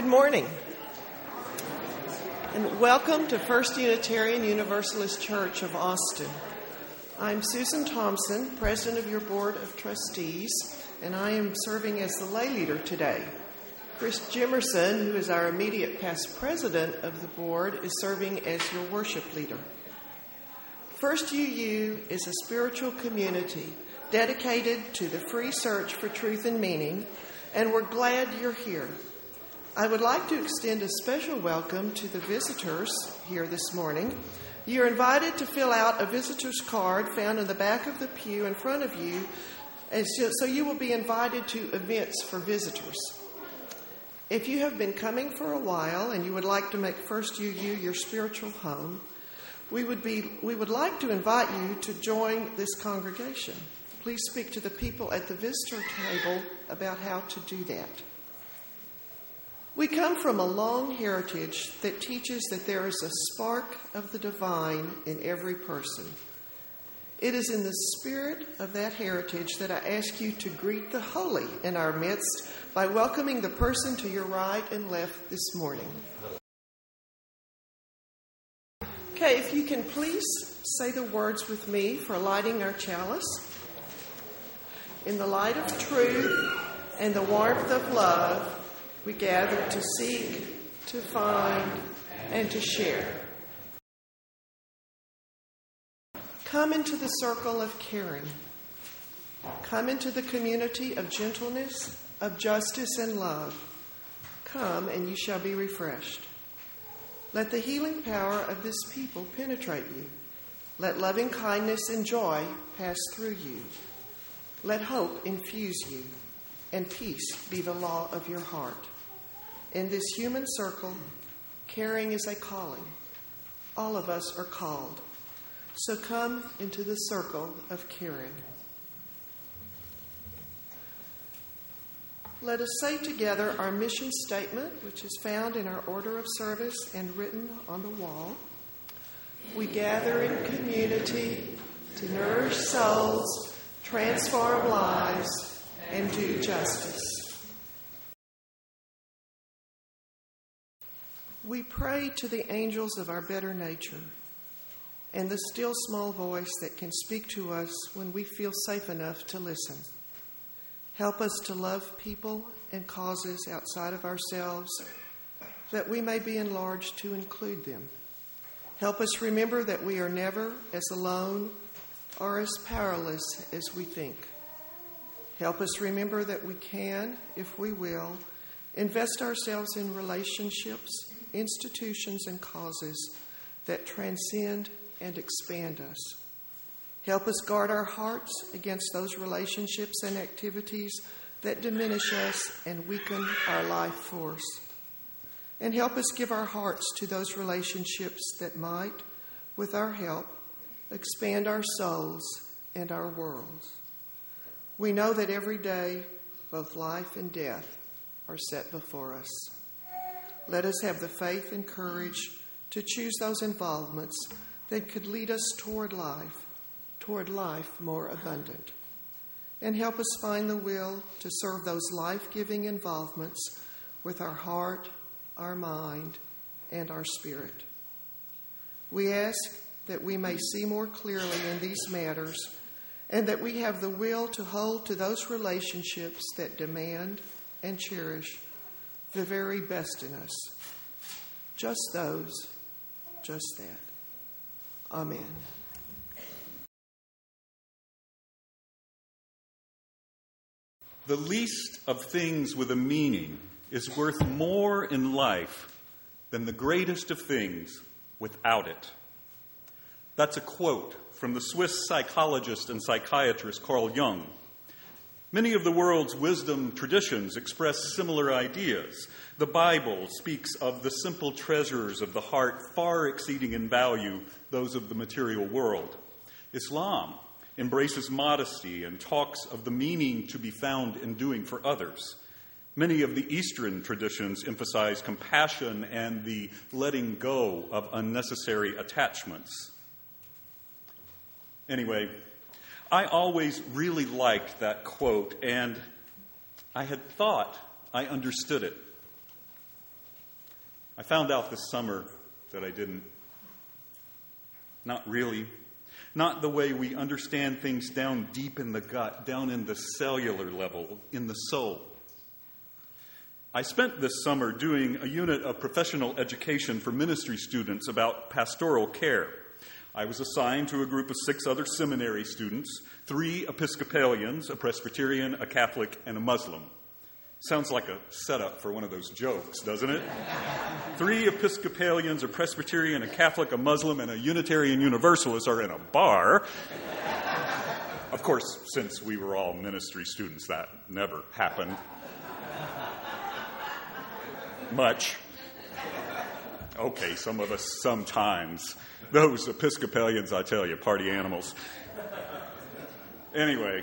Good morning. And welcome to First Unitarian Universalist Church of Austin. I'm Susan Thompson, President of your Board of Trustees, and I am serving as the lay leader today. Chris Jimmerson, who is our immediate past president of the board, is serving as your worship leader. First UU is a spiritual community dedicated to the free search for truth and meaning, and we're glad you're here. I would like to extend a special welcome to the visitors here this morning. You're invited to fill out a visitor's card found in the back of the pew in front of you, so you will be invited to events for visitors. If you have been coming for a while and you would like to make First UU your spiritual home, we would, be, we would like to invite you to join this congregation. Please speak to the people at the visitor table about how to do that. We come from a long heritage that teaches that there is a spark of the divine in every person. It is in the spirit of that heritage that I ask you to greet the holy in our midst by welcoming the person to your right and left this morning. Okay, if you can please say the words with me for lighting our chalice. In the light of truth and the warmth of love, we gather to seek, to find, and to share. Come into the circle of caring. Come into the community of gentleness, of justice, and love. Come, and you shall be refreshed. Let the healing power of this people penetrate you. Let loving kindness and joy pass through you. Let hope infuse you, and peace be the law of your heart. In this human circle, caring is a calling. All of us are called. So come into the circle of caring. Let us say together our mission statement, which is found in our order of service and written on the wall. We gather in community to nourish souls, transform lives, and do justice. We pray to the angels of our better nature and the still small voice that can speak to us when we feel safe enough to listen. Help us to love people and causes outside of ourselves that we may be enlarged to include them. Help us remember that we are never as alone or as powerless as we think. Help us remember that we can, if we will, invest ourselves in relationships institutions, and causes that transcend and expand us. Help us guard our hearts against those relationships and activities that diminish us and weaken our life force. And help us give our hearts to those relationships that might, with our help, expand our souls and our worlds. We know that every day, both life and death are set before us let us have the faith and courage to choose those involvements that could lead us toward life, toward life more abundant. And help us find the will to serve those life giving involvements with our heart, our mind, and our spirit. We ask that we may see more clearly in these matters and that we have the will to hold to those relationships that demand and cherish the very best in us. Just those, just that. Amen. The least of things with a meaning is worth more in life than the greatest of things without it. That's a quote from the Swiss psychologist and psychiatrist Carl Jung. Many of the world's wisdom traditions express similar ideas. The Bible speaks of the simple treasures of the heart far exceeding in value those of the material world. Islam embraces modesty and talks of the meaning to be found in doing for others. Many of the Eastern traditions emphasize compassion and the letting go of unnecessary attachments. Anyway, I always really liked that quote, and I had thought I understood it. I found out this summer that I didn't. Not really. Not the way we understand things down deep in the gut, down in the cellular level, in the soul. I spent this summer doing a unit of professional education for ministry students about pastoral care. I was assigned to a group of six other seminary students three Episcopalians, a Presbyterian, a Catholic, and a Muslim. Sounds like a setup for one of those jokes, doesn't it? Three Episcopalians, a Presbyterian, a Catholic, a Muslim, and a Unitarian Universalist are in a bar. Of course, since we were all ministry students, that never happened. Much. Okay, some of us sometimes. Those Episcopalians, I tell you, party animals. Anyway,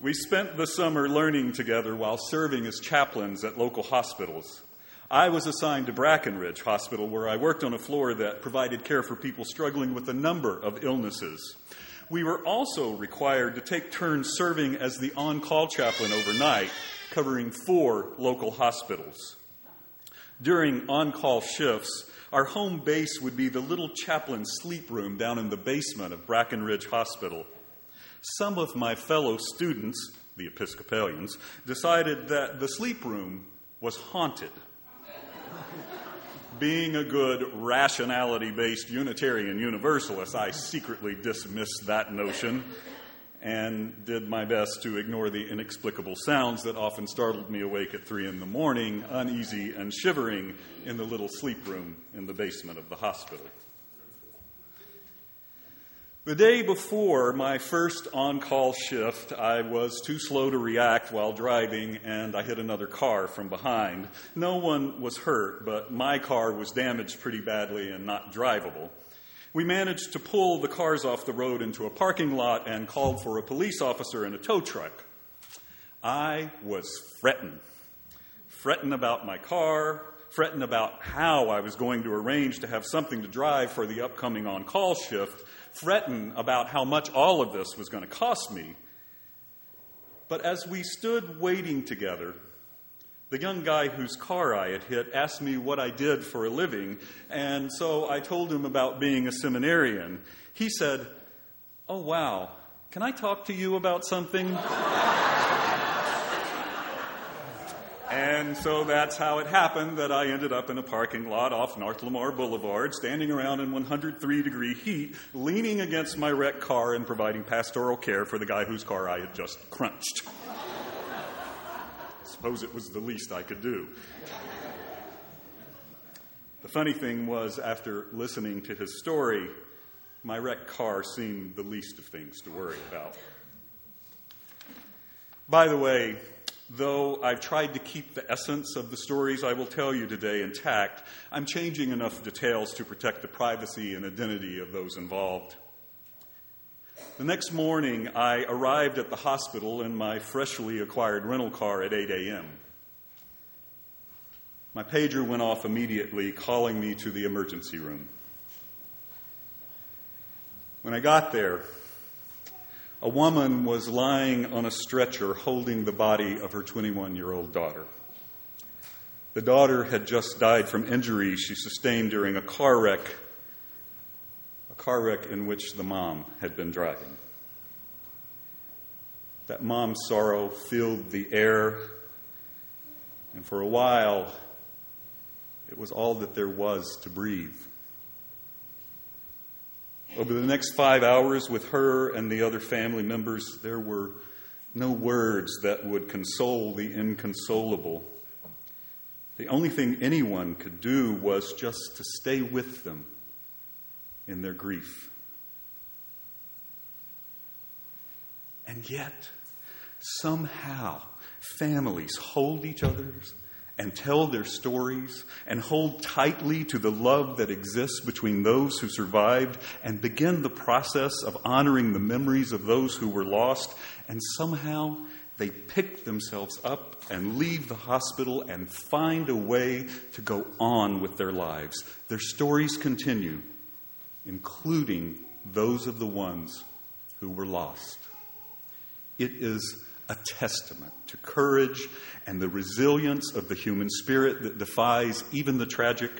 we spent the summer learning together while serving as chaplains at local hospitals. I was assigned to Brackenridge Hospital, where I worked on a floor that provided care for people struggling with a number of illnesses. We were also required to take turns serving as the on call chaplain overnight, covering four local hospitals. During on call shifts, our home base would be the little chaplain sleep room down in the basement of Brackenridge Hospital some of my fellow students, the Episcopalians, decided that the sleep room was haunted. Being a good rationality based Unitarian Universalist, I secretly dismissed that notion and did my best to ignore the inexplicable sounds that often startled me awake at three in the morning, uneasy and shivering in the little sleep room in the basement of the hospital. The day before my first on call shift, I was too slow to react while driving and I hit another car from behind. No one was hurt, but my car was damaged pretty badly and not drivable. We managed to pull the cars off the road into a parking lot and called for a police officer and a tow truck. I was fretting. Fretting about my car, fretting about how I was going to arrange to have something to drive for the upcoming on call shift fretting about how much all of this was going to cost me. But as we stood waiting together, the young guy whose car I had hit asked me what I did for a living, and so I told him about being a seminarian. He said, Oh, wow, can I talk to you about something? And so that's how it happened that I ended up in a parking lot off North Lamar Boulevard, standing around in 103 degree heat, leaning against my wrecked car and providing pastoral care for the guy whose car I had just crunched. Suppose it was the least I could do. The funny thing was, after listening to his story, my wrecked car seemed the least of things to worry about. By the way, Though I've tried to keep the essence of the stories I will tell you today intact, I'm changing enough details to protect the privacy and identity of those involved. The next morning, I arrived at the hospital in my freshly acquired rental car at 8 a.m. My pager went off immediately, calling me to the emergency room. When I got there, a woman was lying on a stretcher holding the body of her 21 year old daughter. The daughter had just died from injuries she sustained during a car wreck, car wreck in which the mom had been driving. That mom's sorrow filled the air, and for a while, it was all that there was to breathe. Over the next five hours with her and the other family members, there were no words that would console the inconsolable. The only thing anyone could do was just to stay with them in their grief. And yet, somehow, families hold each other's and tell their stories and hold tightly to the love that exists between those who survived and begin the process of honoring the memories of those who were lost. And somehow they pick themselves up and leave the hospital and find a way to go on with their lives. Their stories continue, including those of the ones who were lost. It is a testament to courage and the resilience of the human spirit that defies even the tragic,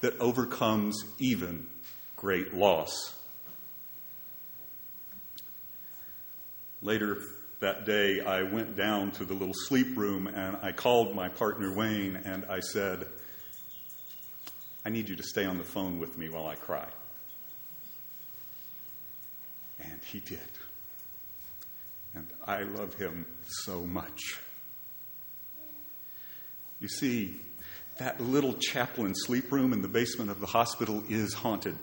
that overcomes even great loss. Later that day, I went down to the little sleep room and I called my partner Wayne and I said, I need you to stay on the phone with me while I cry. And he did. And I love him so much. You see, that little chaplain sleep room in the basement of the hospital is haunted.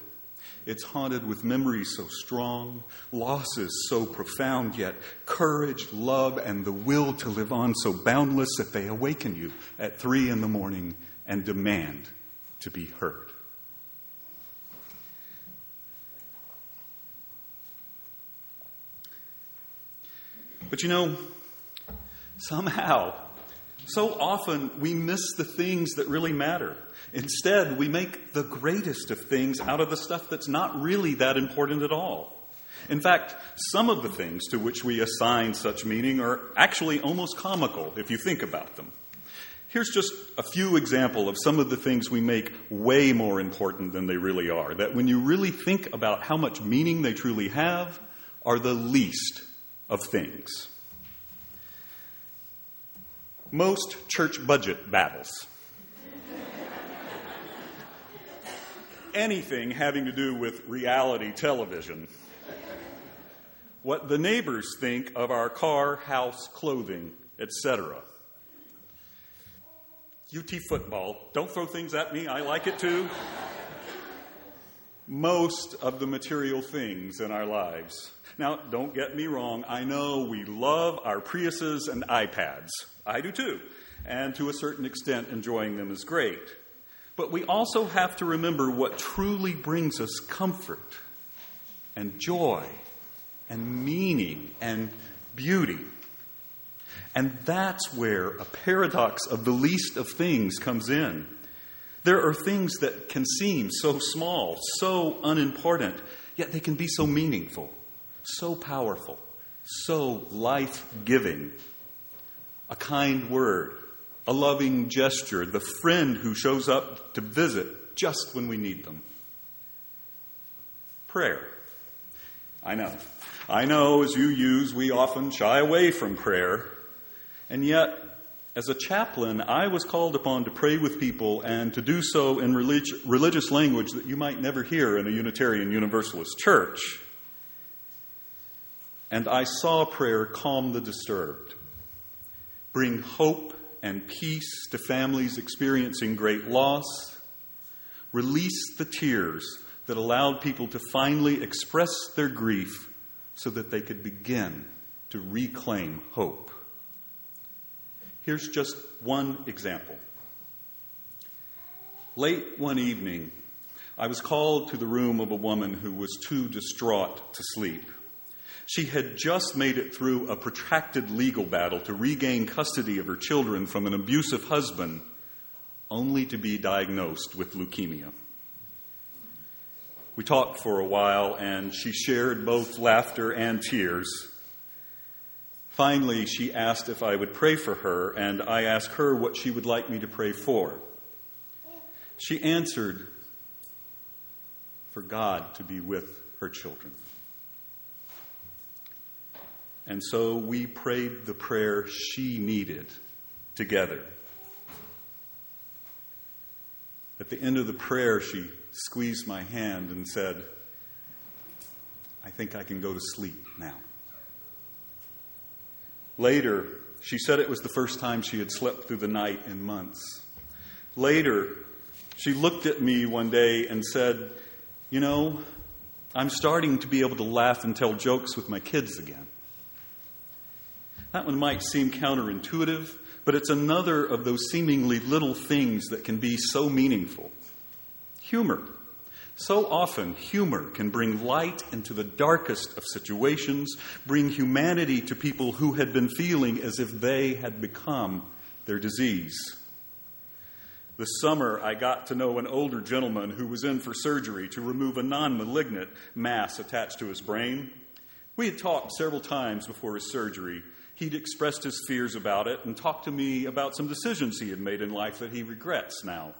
It's haunted with memories so strong, losses so profound, yet courage, love, and the will to live on so boundless that they awaken you at three in the morning and demand to be heard. But you know, somehow, so often we miss the things that really matter. Instead, we make the greatest of things out of the stuff that's not really that important at all. In fact, some of the things to which we assign such meaning are actually almost comical if you think about them. Here's just a few examples of some of the things we make way more important than they really are, that when you really think about how much meaning they truly have, are the least of things. Most church budget battles. Anything having to do with reality television. What the neighbors think of our car, house, clothing, etc. UT football. Don't throw things at me, I like it too. Most of the material things in our lives. Now, don't get me wrong, I know we love our Priuses and iPads. I do too. And to a certain extent, enjoying them is great. But we also have to remember what truly brings us comfort and joy and meaning and beauty. And that's where a paradox of the least of things comes in. There are things that can seem so small, so unimportant, yet they can be so meaningful so powerful, so life giving. A kind word, a loving gesture, the friend who shows up to visit just when we need them. Prayer. I know. I know as UUs, we often shy away from prayer. And yet, as a chaplain, I was called upon to pray with people and to do so in relig- religious language that you might never hear in a Unitarian Universalist church. And I saw prayer calm the disturbed, bring hope and peace to families experiencing great loss, release the tears that allowed people to finally express their grief so that they could begin to reclaim hope. Here's just one example. Late one evening, I was called to the room of a woman who was too distraught to sleep. She had just made it through a protracted legal battle to regain custody of her children from an abusive husband, only to be diagnosed with leukemia. We talked for a while, and she shared both laughter and tears. Finally, she asked if I would pray for her, and I asked her what she would like me to pray for. She answered, for God to be with her children. And so we prayed the prayer she needed together. At the end of the prayer, she squeezed my hand and said, I think I can go to sleep now. Later, she said it was the first time she had slept through the night in months. Later, she looked at me one day and said, You know, I'm starting to be able to laugh and tell jokes with my kids again. That one might seem counterintuitive, but it's another of those seemingly little things that can be so meaningful. Humor. So often, humor can bring light into the darkest of situations, bring humanity to people who had been feeling as if they had become their disease. This summer, I got to know an older gentleman who was in for surgery to remove a non malignant mass attached to his brain. We had talked several times before his surgery, he'd expressed his fears about it and talked to me about some decisions he had made in life that he regrets now.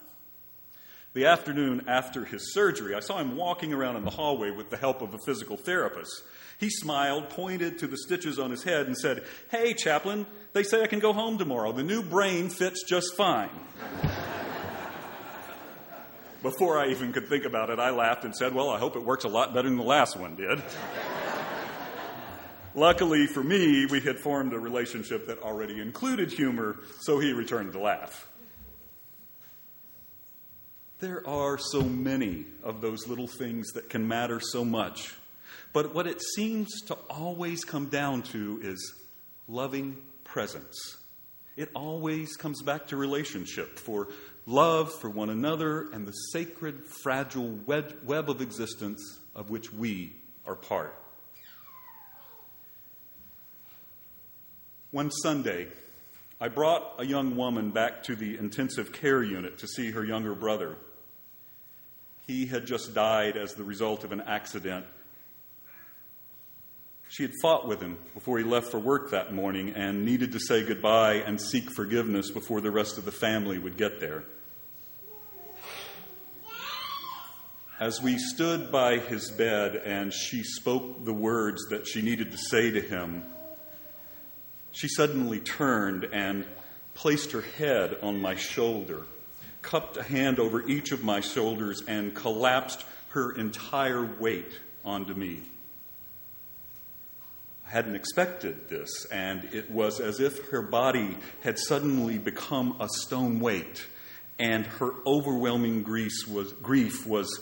The afternoon after his surgery, I saw him walking around in the hallway with the help of a physical therapist. He smiled, pointed to the stitches on his head, and said, Hey, chaplain, they say I can go home tomorrow. The new brain fits just fine. Before I even could think about it, I laughed and said, Well, I hope it works a lot better than the last one did. Luckily for me, we had formed a relationship that already included humor, so he returned the laugh. There are so many of those little things that can matter so much. But what it seems to always come down to is loving presence. It always comes back to relationship for love for one another and the sacred, fragile web of existence of which we are part. One Sunday, I brought a young woman back to the intensive care unit to see her younger brother. He had just died as the result of an accident. She had fought with him before he left for work that morning and needed to say goodbye and seek forgiveness before the rest of the family would get there. As we stood by his bed and she spoke the words that she needed to say to him, she suddenly turned and placed her head on my shoulder cupped a hand over each of my shoulders and collapsed her entire weight onto me. I hadn't expected this, and it was as if her body had suddenly become a stone weight, and her overwhelming grief was, grief was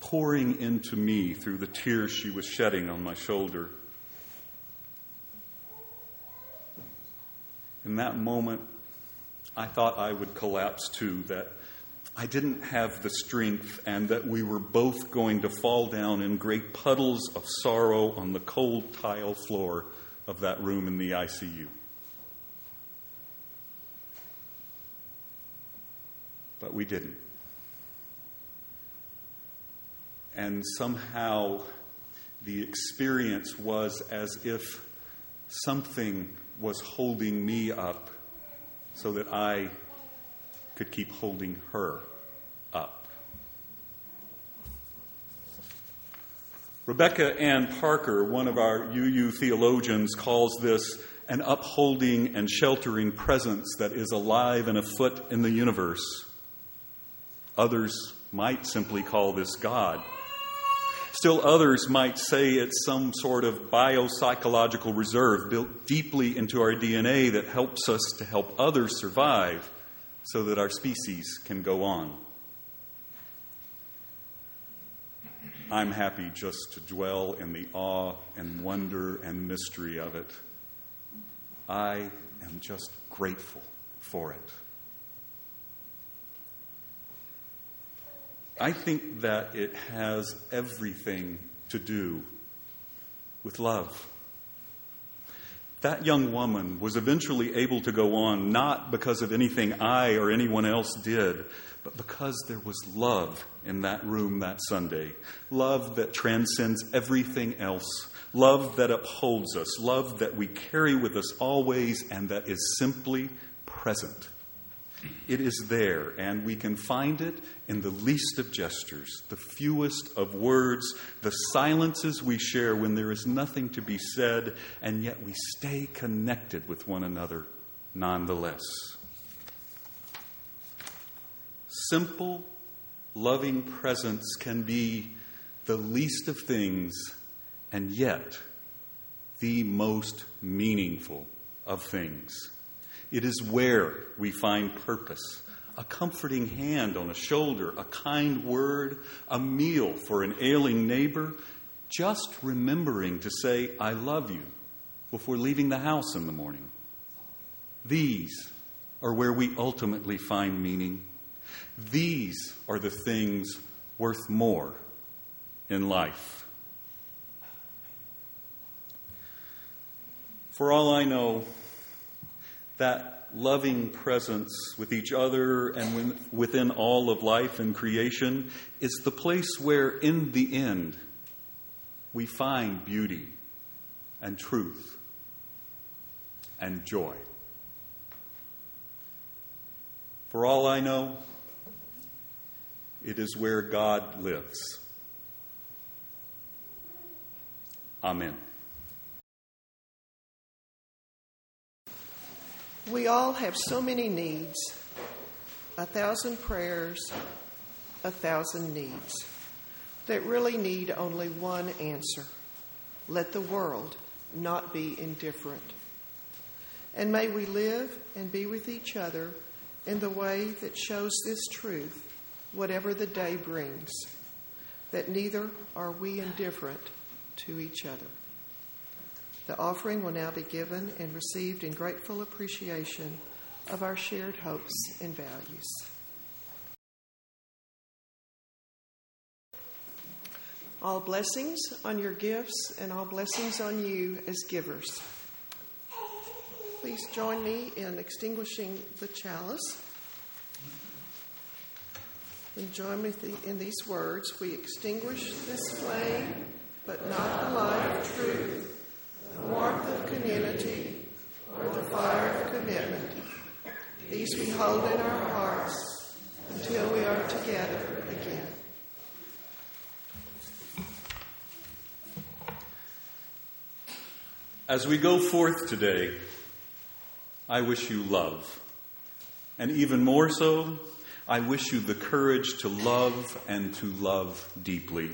pouring into me through the tears she was shedding on my shoulder. In that moment, I thought I would collapse too, that I didn't have the strength, and that we were both going to fall down in great puddles of sorrow on the cold tile floor of that room in the ICU. But we didn't. And somehow the experience was as if something was holding me up so that I could keep holding her up. Rebecca Ann Parker, one of our UU theologians, calls this an upholding and sheltering presence that is alive and afoot in the universe. Others might simply call this God. Still, others might say it's some sort of biopsychological reserve built deeply into our DNA that helps us to help others survive so that our species can go on. I'm happy just to dwell in the awe and wonder and mystery of it. I am just grateful for it. I think that it has everything to do with love. That young woman was eventually able to go on not because of anything I or anyone else did, but because there was love in that room that Sunday. Love that transcends everything else. Love that upholds us. Love that we carry with us always and that is simply present. It is there, and we can find it in the least of gestures, the fewest of words, the silences we share when there is nothing to be said, and yet we stay connected with one another nonetheless. Simple, loving presence can be the least of things, and yet the most meaningful of things. It is where we find purpose a comforting hand on a shoulder, a kind word, a meal for an ailing neighbor, just remembering to say, I love you before leaving the house in the morning. These are where we ultimately find meaning. These are the things worth more in life. For all I know, that loving presence with each other and within all of life and creation is the place where, in the end, we find beauty and truth and joy. For all I know, It is where God lives. Amen. We all have so many needs, a thousand prayers, a thousand needs, that really need only one answer. Let the world not be indifferent. And may we live and be with each other in the way that shows this truth, whatever the day brings, that neither are we indifferent to each other. The offering will now be given and received in grateful appreciation of our shared hopes and values. All blessings on your gifts and all blessings on you as givers. Please join me in extinguishing the chalice. And join me in these words We extinguish this flame, but not the light of truth the warmth of community, or the fire of commitment. These we hold in our hearts until we are together again. As we go forth today, I wish you love. And even more so, I wish you the courage to love and to love deeply.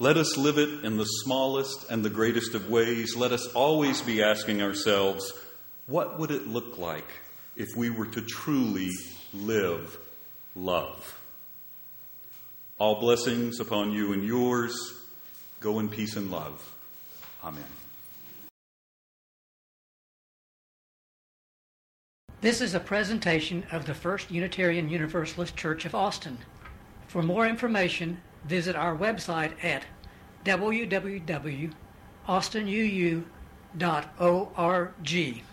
Let us live it in the smallest and the greatest of ways. Let us always be asking ourselves, what would it look like if we were to truly live love? All blessings upon you and yours. Go in peace and love. Amen. This is a presentation of the First Unitarian Universalist Church of Austin. For more information, visit our website at www.austinuu.org.